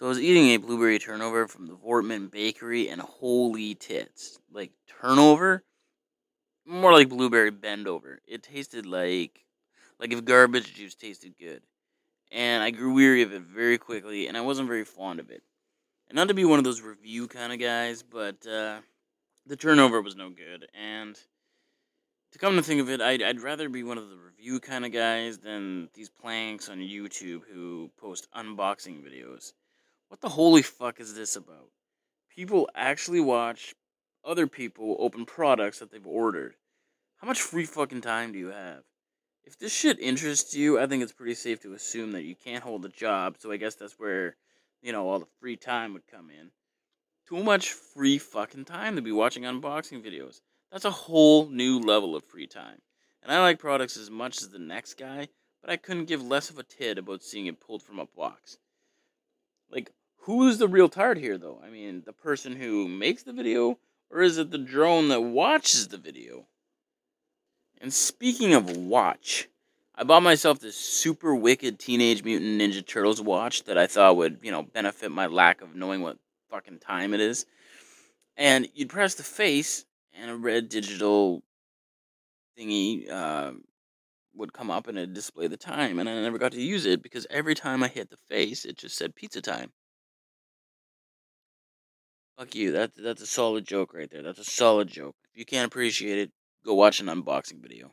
So I was eating a blueberry turnover from the Vortman Bakery, and holy tits! Like turnover, more like blueberry bendover. It tasted like like if garbage juice tasted good, and I grew weary of it very quickly, and I wasn't very fond of it. And not to be one of those review kind of guys, but uh, the turnover was no good, and to come to think of it, I'd, I'd rather be one of the review kind of guys than these planks on YouTube who post unboxing videos. What the holy fuck is this about? People actually watch other people open products that they've ordered. How much free fucking time do you have? If this shit interests you, I think it's pretty safe to assume that you can't hold a job, so I guess that's where, you know, all the free time would come in. Too much free fucking time to be watching unboxing videos. That's a whole new level of free time. And I like products as much as the next guy, but I couldn't give less of a tit about seeing it pulled from a box. Like, who is the real tard here, though? I mean, the person who makes the video, or is it the drone that watches the video? And speaking of watch, I bought myself this super wicked Teenage Mutant Ninja Turtles watch that I thought would, you know, benefit my lack of knowing what fucking time it is. And you'd press the face, and a red digital thingy uh, would come up and it'd display the time. And I never got to use it because every time I hit the face, it just said pizza time. Fuck you. That, that's a solid joke right there. That's a solid joke. If you can't appreciate it, go watch an unboxing video.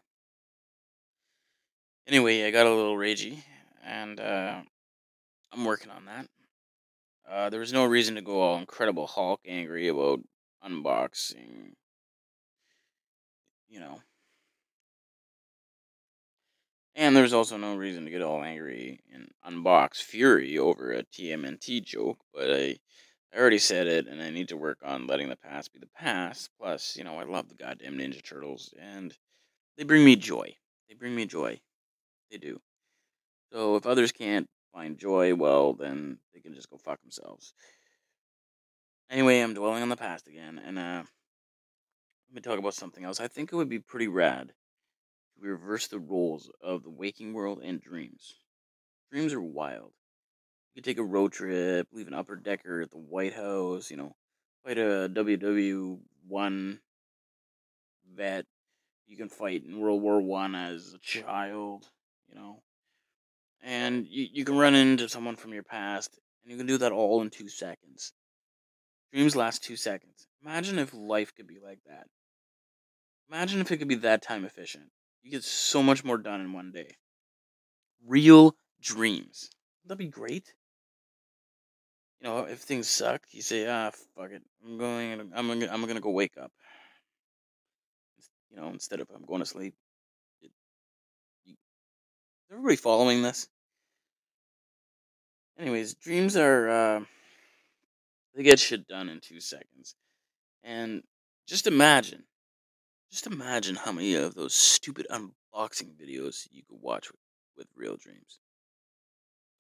Anyway, I got a little ragey, and uh, I'm working on that. Uh, there was no reason to go all Incredible Hulk angry about unboxing you know. And there's also no reason to get all angry and unbox Fury over a TMNT joke, but I, I already said it, and I need to work on letting the past be the past. Plus, you know, I love the goddamn Ninja Turtles, and they bring me joy. They bring me joy. They do. So if others can't find joy, well, then they can just go fuck themselves. Anyway, I'm dwelling on the past again, and uh, let me talk about something else. I think it would be pretty rad to reverse the roles of the waking world and dreams. Dreams are wild. You could take a road trip, leave an upper decker at the White House, you know, fight a WW1 vet. You can fight in World War One as a child, you know. And you, you can run into someone from your past, and you can do that all in two seconds. Dreams last two seconds. Imagine if life could be like that. Imagine if it could be that time efficient. You get so much more done in one day. Real dreams. That'd be great. You know, if things suck, you say, "Ah, fuck it. I'm going. I'm gonna. I'm gonna go wake up." You know, instead of I'm going to sleep. It, you, is everybody following this? Anyways, dreams are. Uh, they get shit done in two seconds, and just imagine just imagine how many of those stupid unboxing videos you could watch with, with real dreams.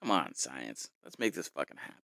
Come on, science. Let's make this fucking happen.